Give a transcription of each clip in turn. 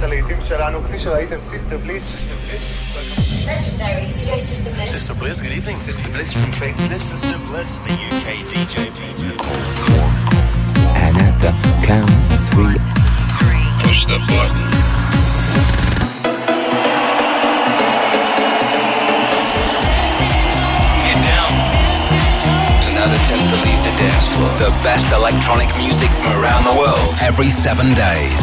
להקת הלהיטים שלנו, כפי שראיתם, סיסטר בליס. סיסטר בליס, Legendary DJ Sister Bliss. Sister Bliss, good evening. Sister Bliss from Faithless. Sister Bliss, the UK DJ. And at the count of three, Push the button. Get down. do not attempt to leave the dance floor. The best electronic music from around the world every seven days.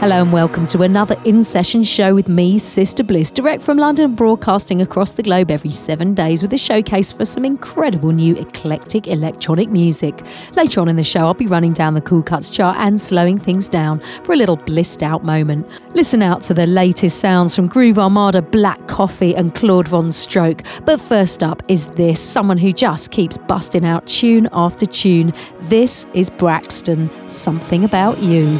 Hello and welcome to another in session show with me, Sister Bliss, direct from London, broadcasting across the globe every seven days with a showcase for some incredible new eclectic electronic music. Later on in the show, I'll be running down the Cool Cuts chart and slowing things down for a little blissed out moment. Listen out to the latest sounds from Groove Armada, Black Coffee, and Claude Von Stroke. But first up is this someone who just keeps busting out tune after tune. This is Braxton, Something About You.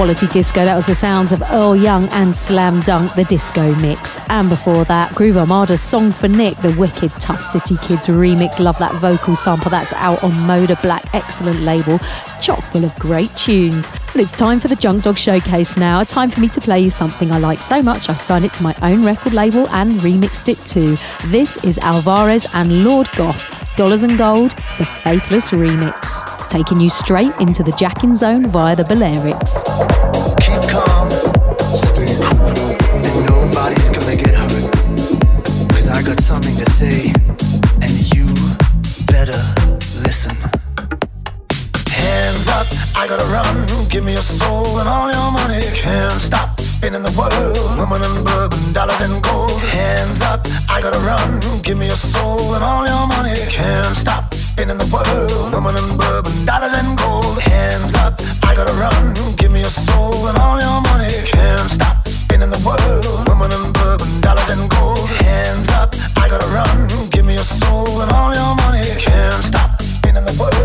Quality disco. That was the sounds of Earl Young and Slam Dunk, the disco mix. And before that, Groove Armada's Song for Nick, the wicked Tuff City Kids remix. Love that vocal sample. That's out on Moda Black. Excellent label. Chock full of great tunes. Well, it's time for the Junk Dog Showcase now. Time for me to play you something I like so much, I signed it to my own record label and remixed it too. This is Alvarez and Lord Goth. Dollars and Gold, the Faithless remix. Taking you straight into the jacking zone via the Balearics. Keep calm, stay cool, and nobody's gonna get hurt. Cause I got something to say, and you better listen. Hands up, I gotta run. Give me your soul and all your money. Can't stop spinning the world. Woman and bourbon, dollars and gold. Hands up, I gotta run. Give me your soul and all your money. Can't stop spinning the world. Woman and bourbon, dollars and gold. Hands up, I gotta run. Give me your soul and all your money. Can't stop spinning the world. Woman and bourbon, dollars and gold. Hands up, I gotta run. Give me your soul and all your money. Can't stop spinning the world.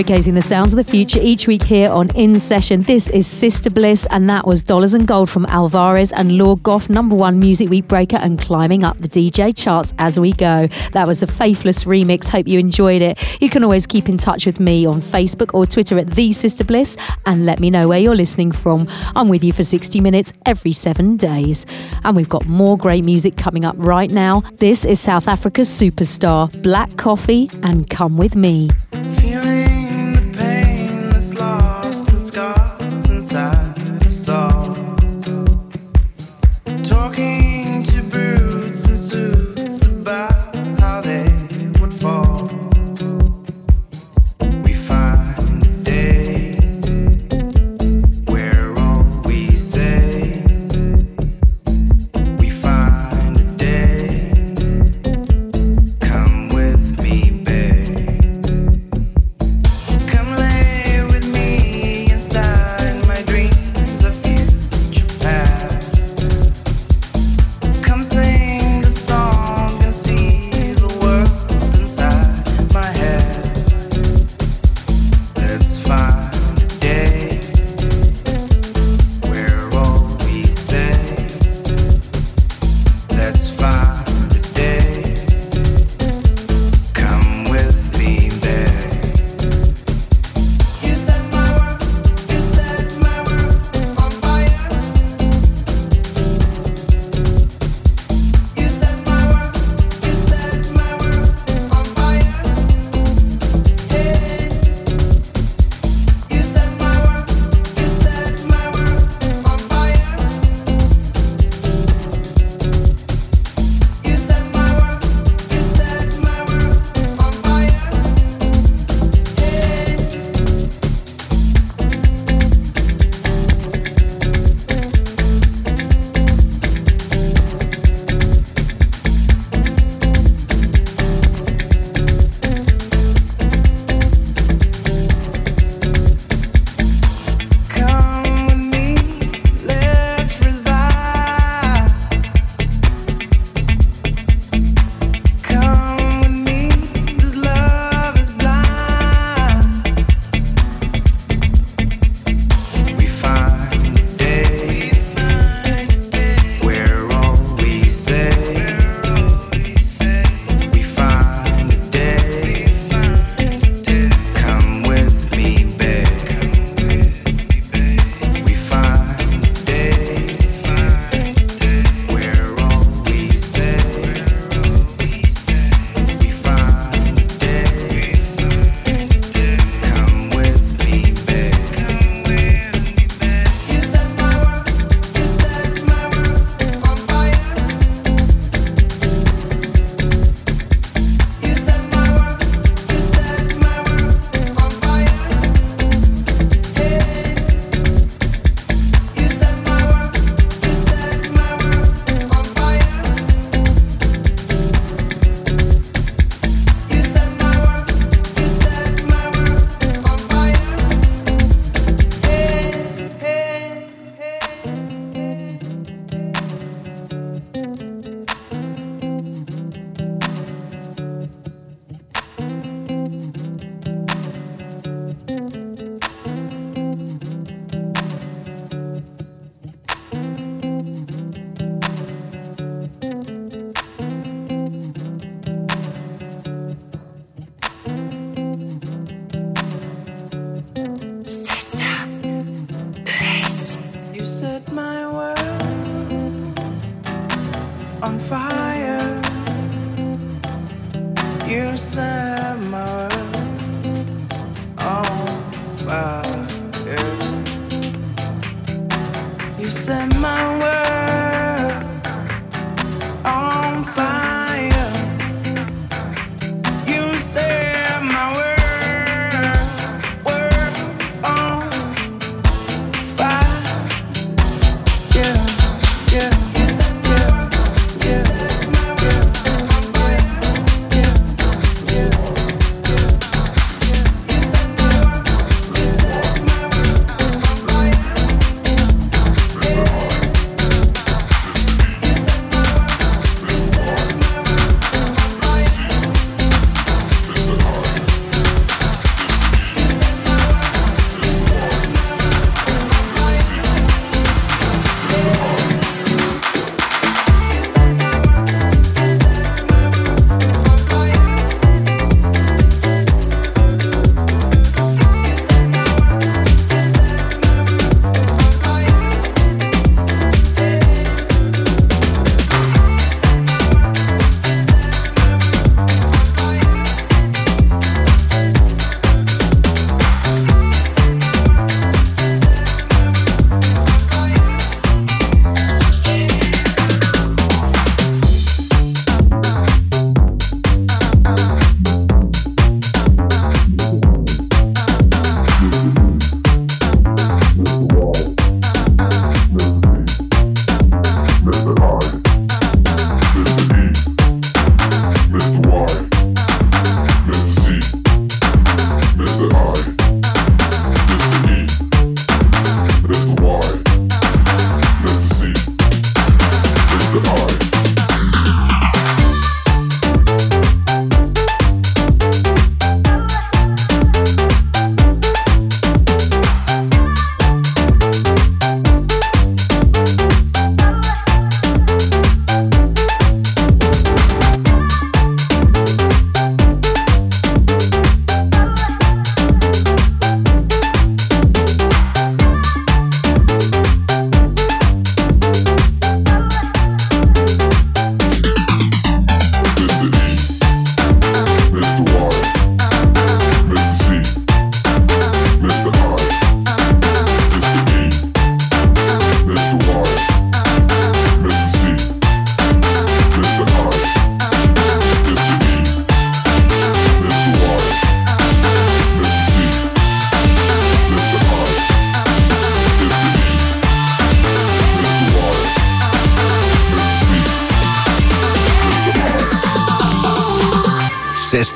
Showcasing the sounds of the future each week here on In Session. This is Sister Bliss, and that was Dollars and Gold from Alvarez and Lord Goff, number one music week breaker, and climbing up the DJ charts as we go. That was a Faithless remix. Hope you enjoyed it. You can always keep in touch with me on Facebook or Twitter at The Sister Bliss and let me know where you're listening from. I'm with you for 60 minutes every seven days. And we've got more great music coming up right now. This is South Africa's superstar, Black Coffee, and Come With Me.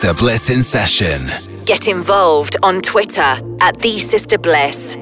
Sister Bliss in session. Get involved on Twitter at The Sister Bliss.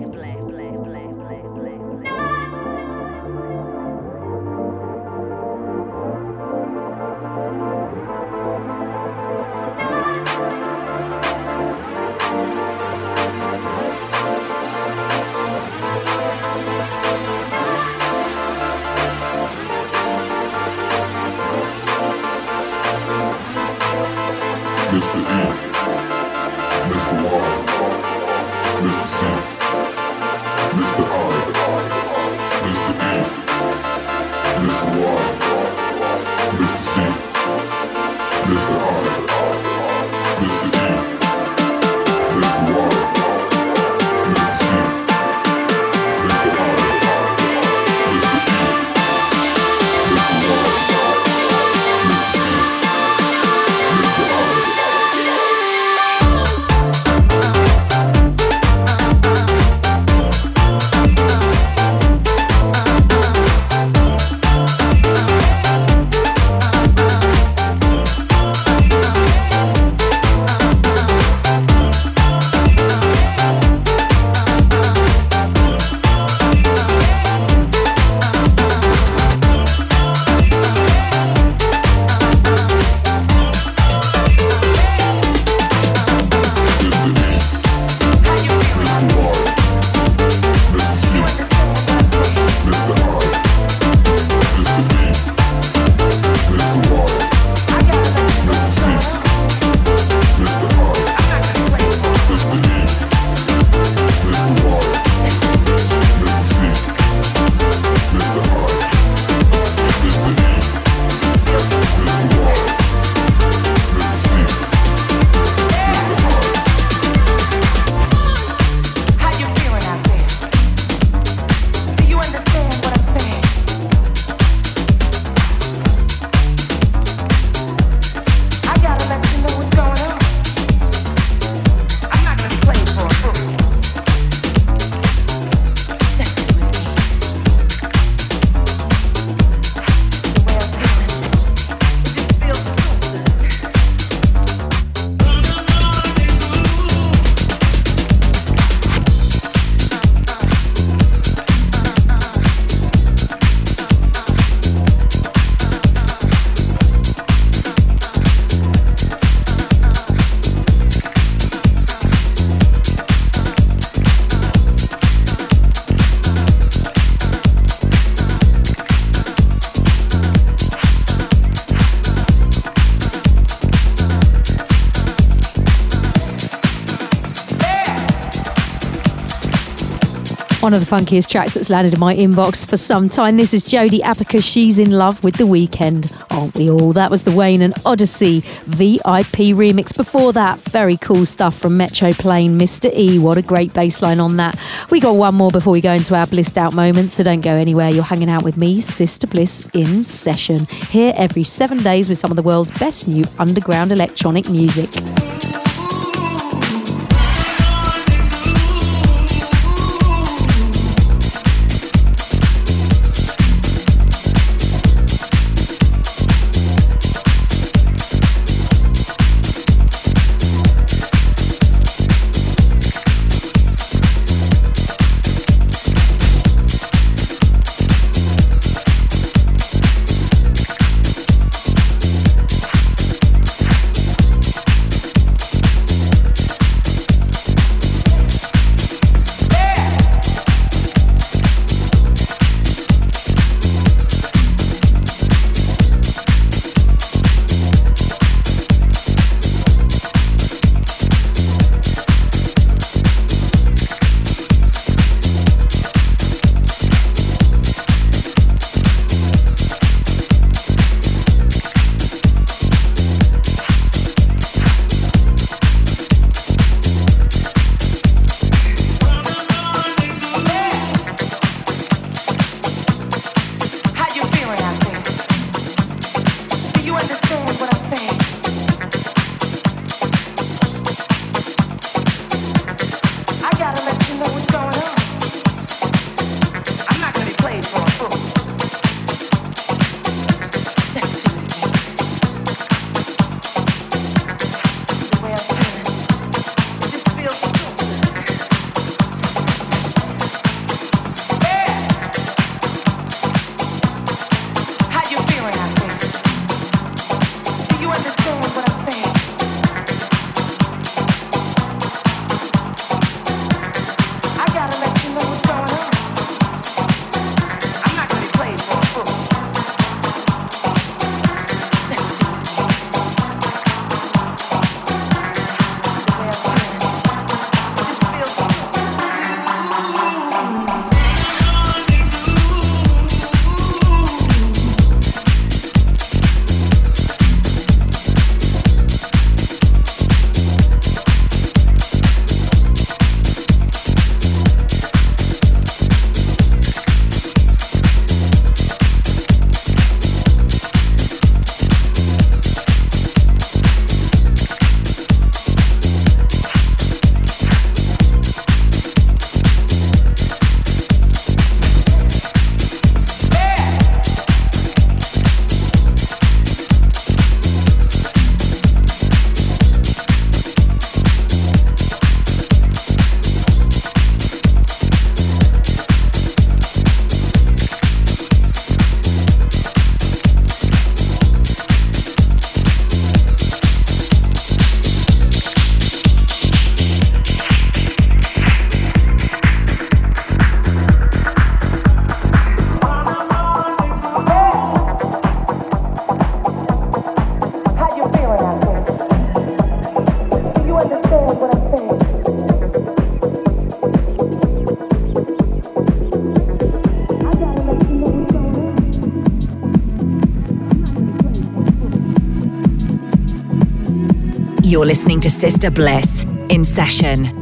One of the funkiest tracks that's landed in my inbox for some time. This is Jodie Abacus. She's in love with the weekend, aren't we all? That was the Waze and Odyssey VIP remix. Before that, very cool stuff from Metro Plane, Mr. E. What a great bass line on that. We got one more before we go into our blissed out moments, so don't go anywhere. You're hanging out with me, Sister Bliss, in session. Here every seven days with some of the world's best new underground electronic music. You're listening to Sister Bliss in session.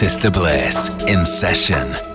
Sister Bliss in session.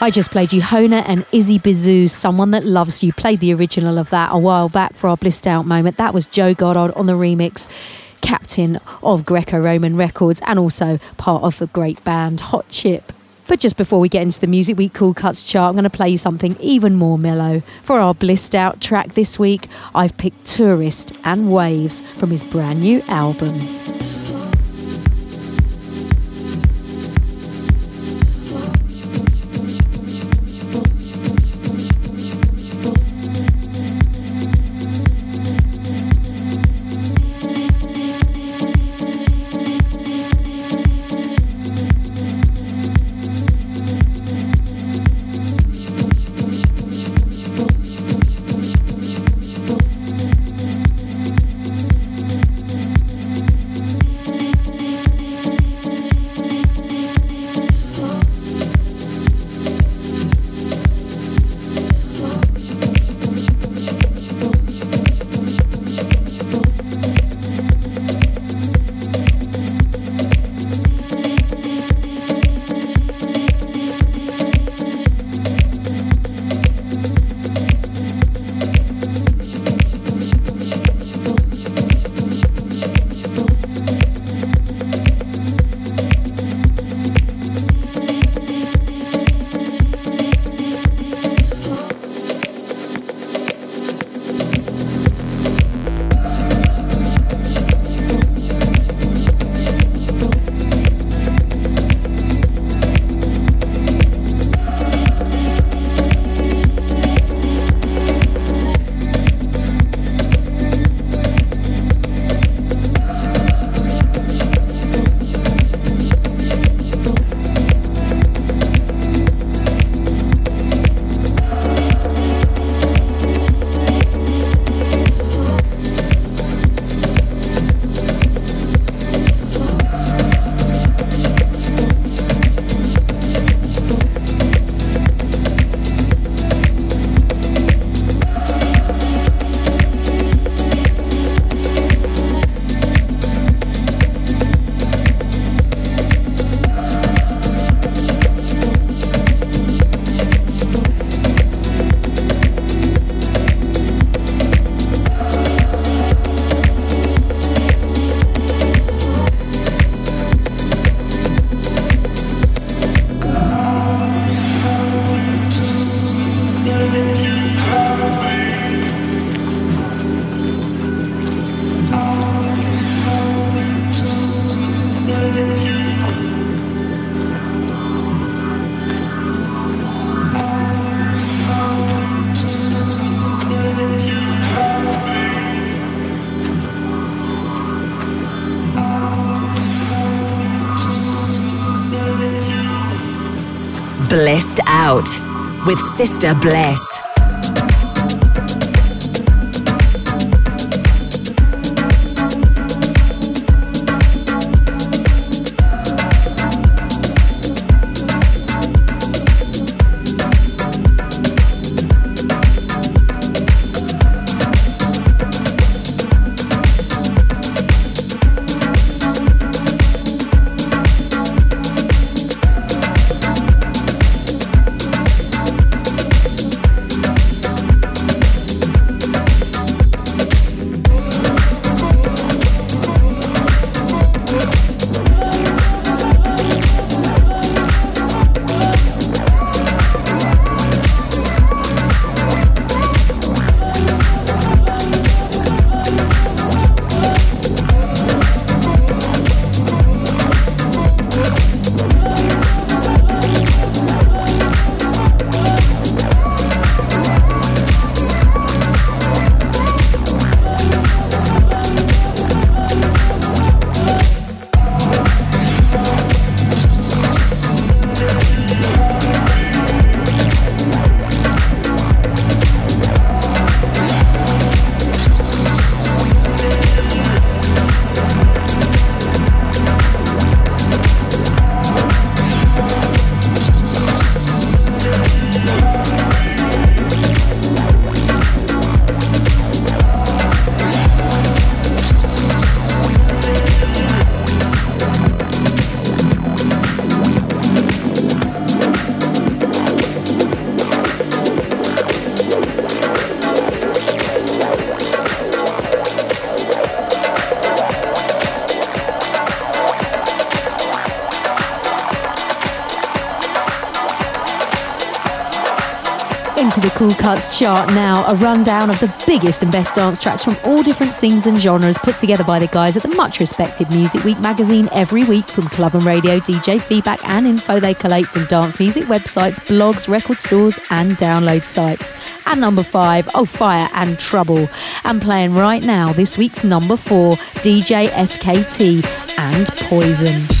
I just played you Honne and Izzy Bizu's Someone That Loves You. Played the original of that a while back for our blissed out moment. That was Joe Goddard on the remix, captain of Greco Roman Records and also part of the great band Hot Chip. But just before we get into the Music Week Cool Cuts chart, I'm going to play you something even more mellow. For our blissed out track this week, I've picked Tourist and Waves from his brand new album. Sister Bliss. Cool Cuts chart now, a rundown of the biggest and best dance tracks from all different scenes and genres put together by the guys at the much respected Music Week magazine every week from club and radio, DJ feedback, and info they collate from dance music websites, blogs, record stores, and download sites. And number five, Oh Fire and Trouble. And playing right now, this week's number four, DJ SKT and Poison.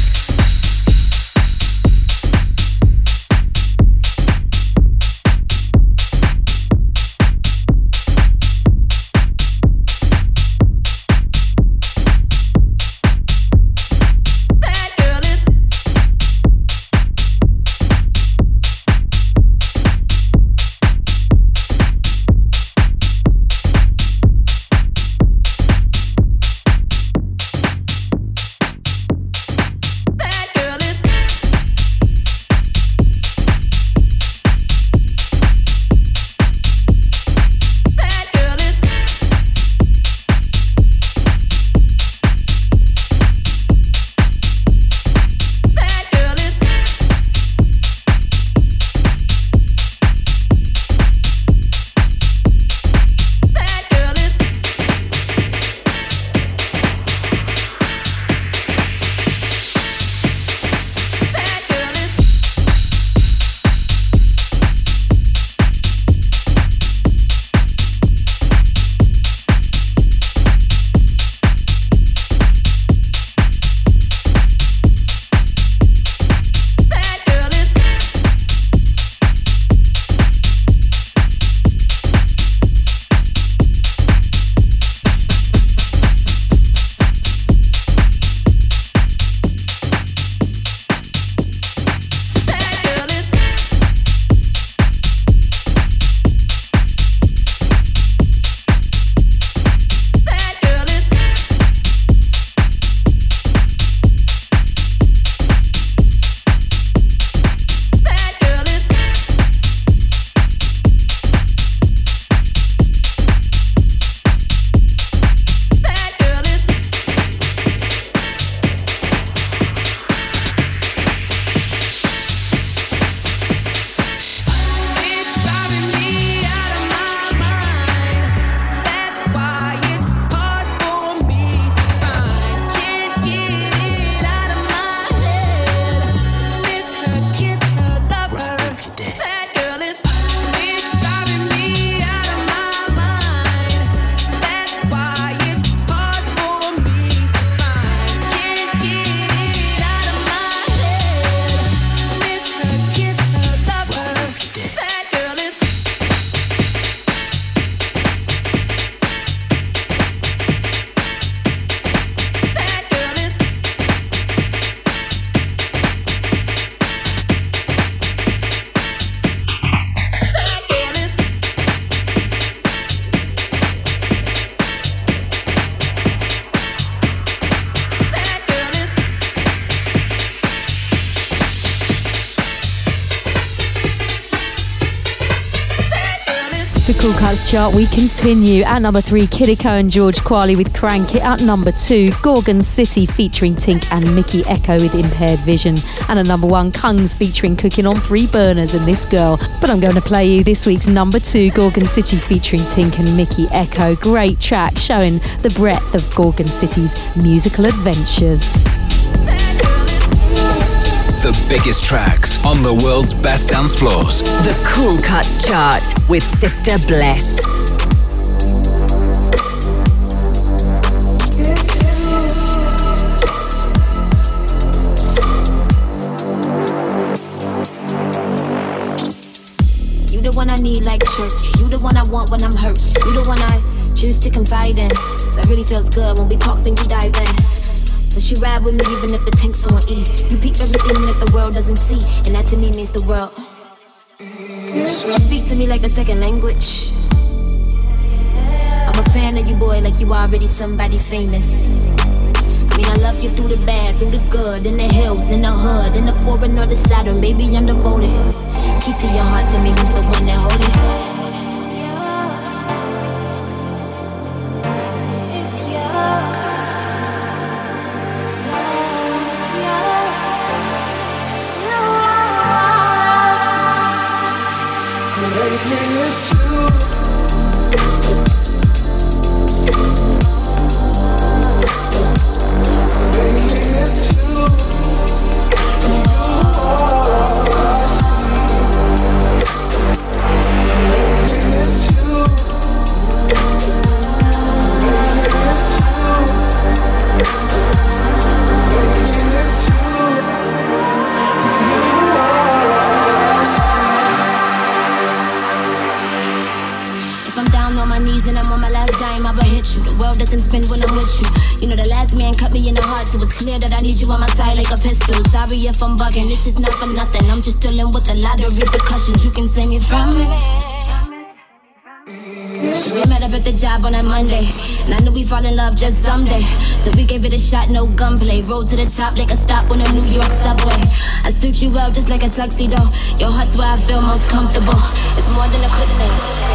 Chart, we continue. At number three, Kideko and George Kwali with Crank It. At number two, Gorgon City featuring Tink and Mikky Ekko with Impaired Vision. And at number one, Kungs featuring Cooking on Three Burners and This Girl. But I'm going to play you this week's number two, Gorgon City featuring Tink and Mikky Ekko. Great track showing the breadth of Gorgon City's musical adventures the biggest tracks on the world's best dance floors. The Cool Cuts Chart with Sister Bliss. You the one I need like church. You the one I want when I'm hurt. You the one I choose to confide in. So it really feels good when we talk, then you dive in. So she ride with me even if the tank's on E. You peep everything that the world doesn't see, and that to me means the world. You speak to me like a second language. I'm a fan of you, boy, like you already somebody famous. I mean, I love you through the bad, through the good, in the hills, in the hood, in the foreign or the Saturn. Baby, I'm devoted. Key to your heart, to me who's the one that hold it. Road to the top like a stop on a New York subway. I suit you well just like a tuxedo. Your heart's where I feel most comfortable. It's more than a quick Lately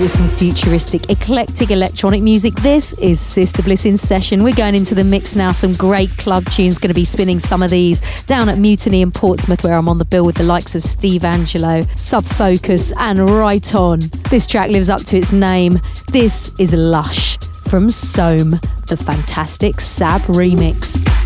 with some futuristic, eclectic electronic music. This is Sister Bliss in session. We're going into the mix now. Some great club tunes. Going to be spinning some of these down at Mutiny in Portsmouth, where I'm on the bill with the likes of Steve Angello, Sub Focus, and Right On. This track lives up to its name. This is Lush from Soam, the fantastic Sab remix.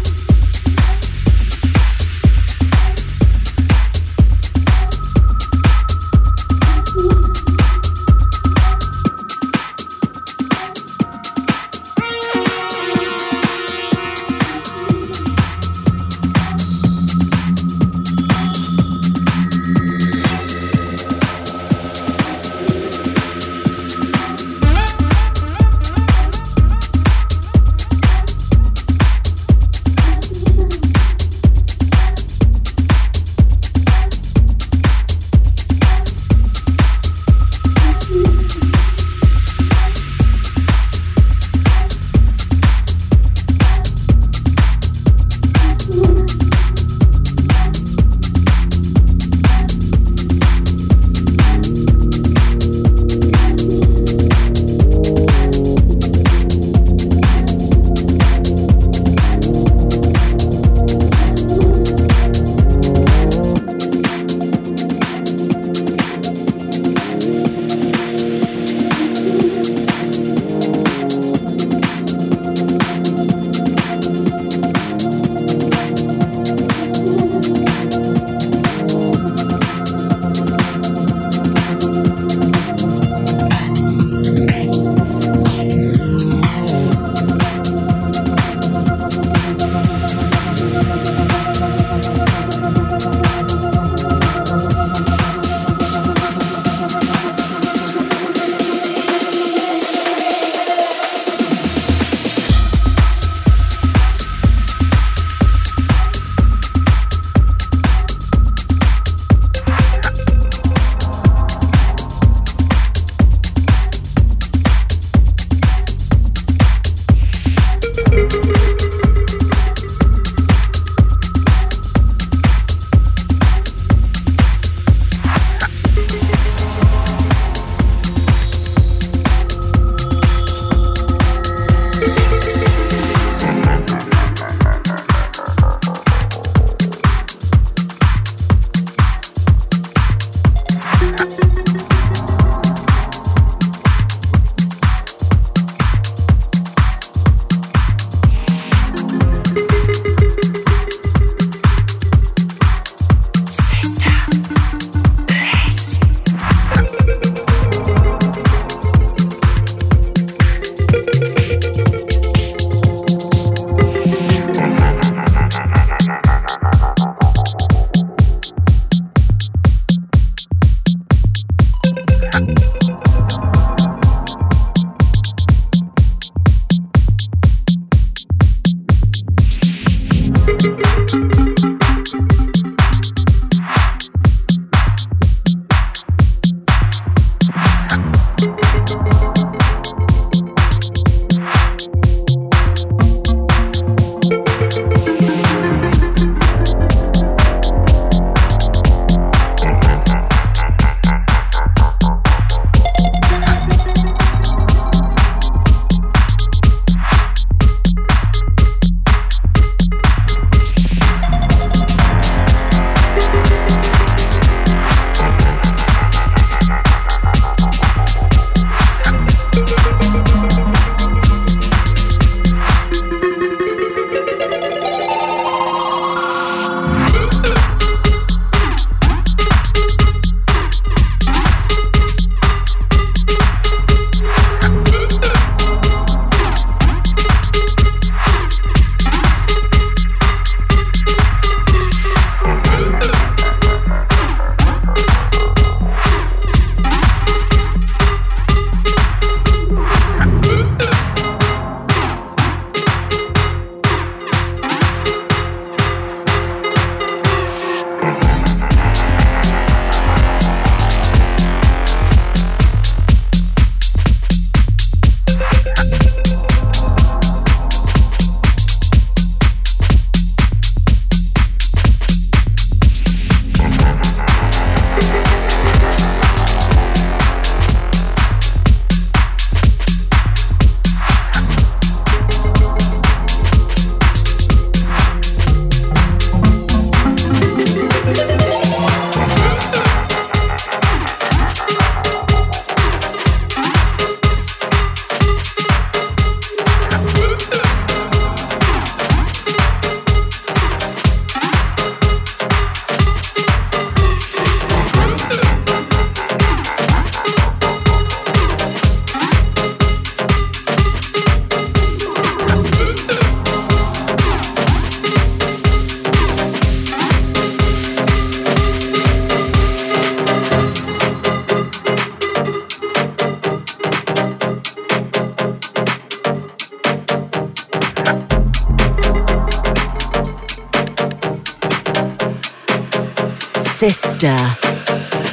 Sister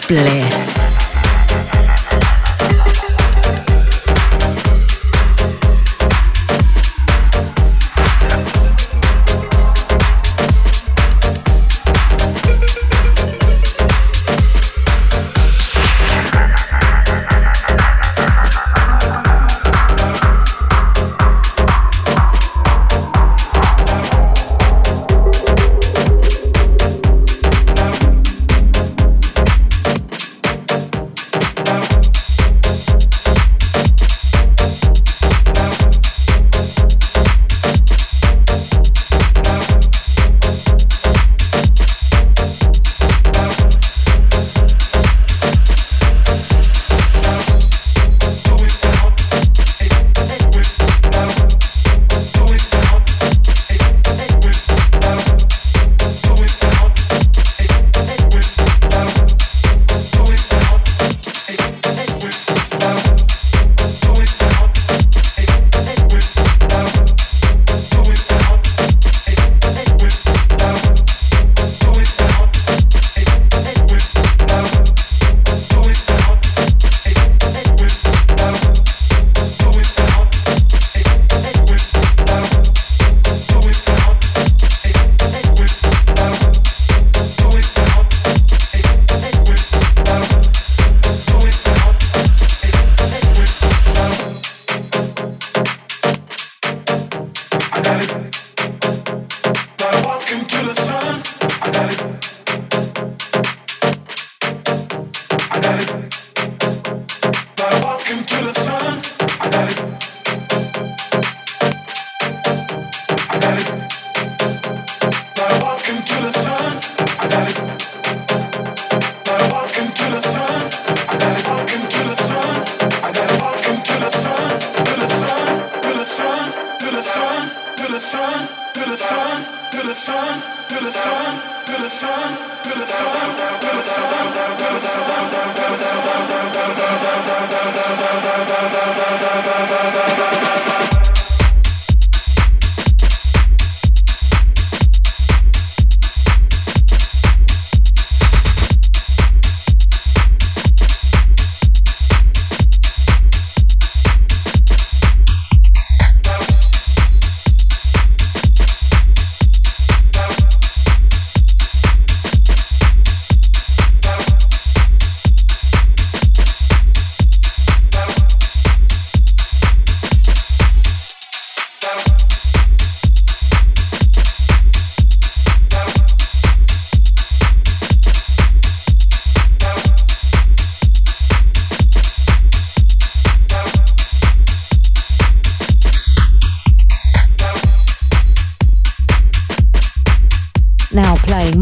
Bliss.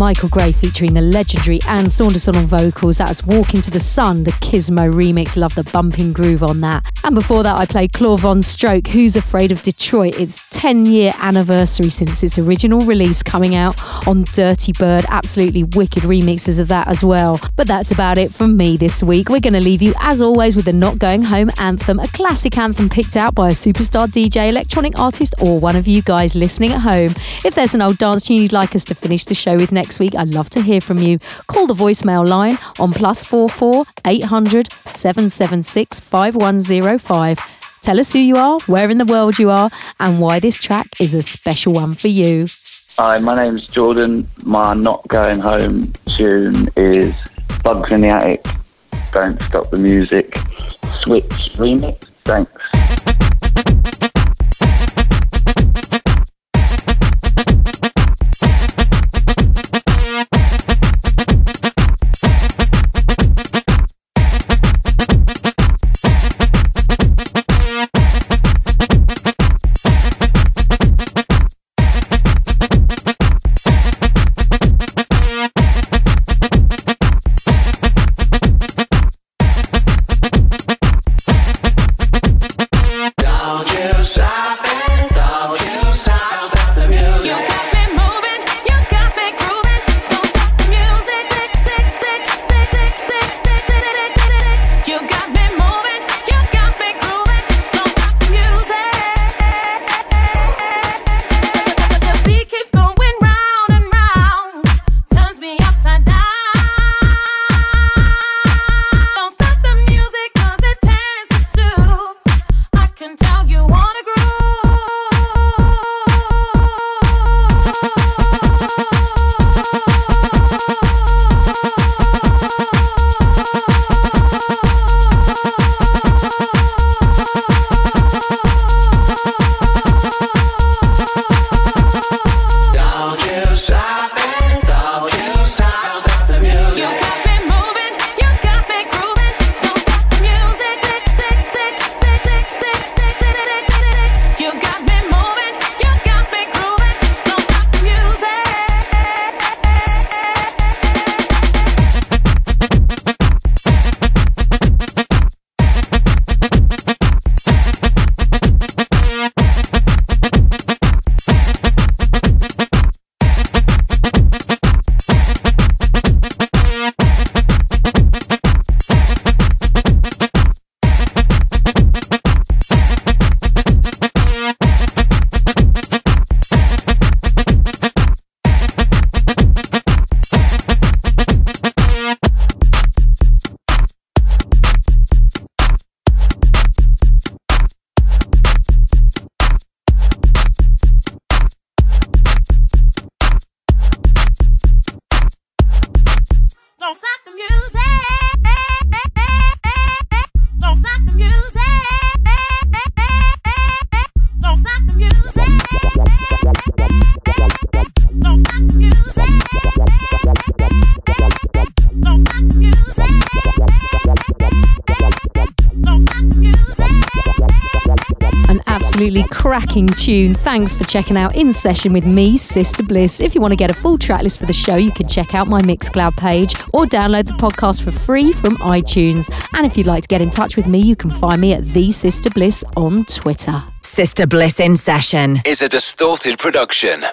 Michael Gray featuring the legendary Ann Saunderson on vocals. That's Walk Into the Sun, the Kismo remix. Love the bumping groove on that. And before that, I played Claude VonStroke, Who's Afraid of Detroit. It's 10 year anniversary since its original release coming out on Dirtybird. Absolutely wicked remixes of that as well. But that's about it from me this week. We're going to leave you, as always, with the Not Going Home anthem, a classic anthem picked out by a superstar DJ, electronic artist, or one of you guys listening at home. If there's an old dance tune you'd like us to finish the show with next week, I'd love to hear from you. Call the voicemail line on plus four four eight hundred seven seven six five one zero five. Tell us who you are, where in the world you are, and why this track is a special one for you. Hi, my name's Jordan. My Not Going Home tune is Bugs in the Attic, Don't Stop the Music, Switch remix. Thanks. Cracking tune. Thanks for checking out In Session with me, Sister Bliss. If you want to get a full track list for the show, you can check out my Mixcloud page or download the podcast for free from iTunes. And if you'd like to get in touch with me, you can find me at The Sister Bliss on Twitter. Sister Bliss in Session is a distorted production.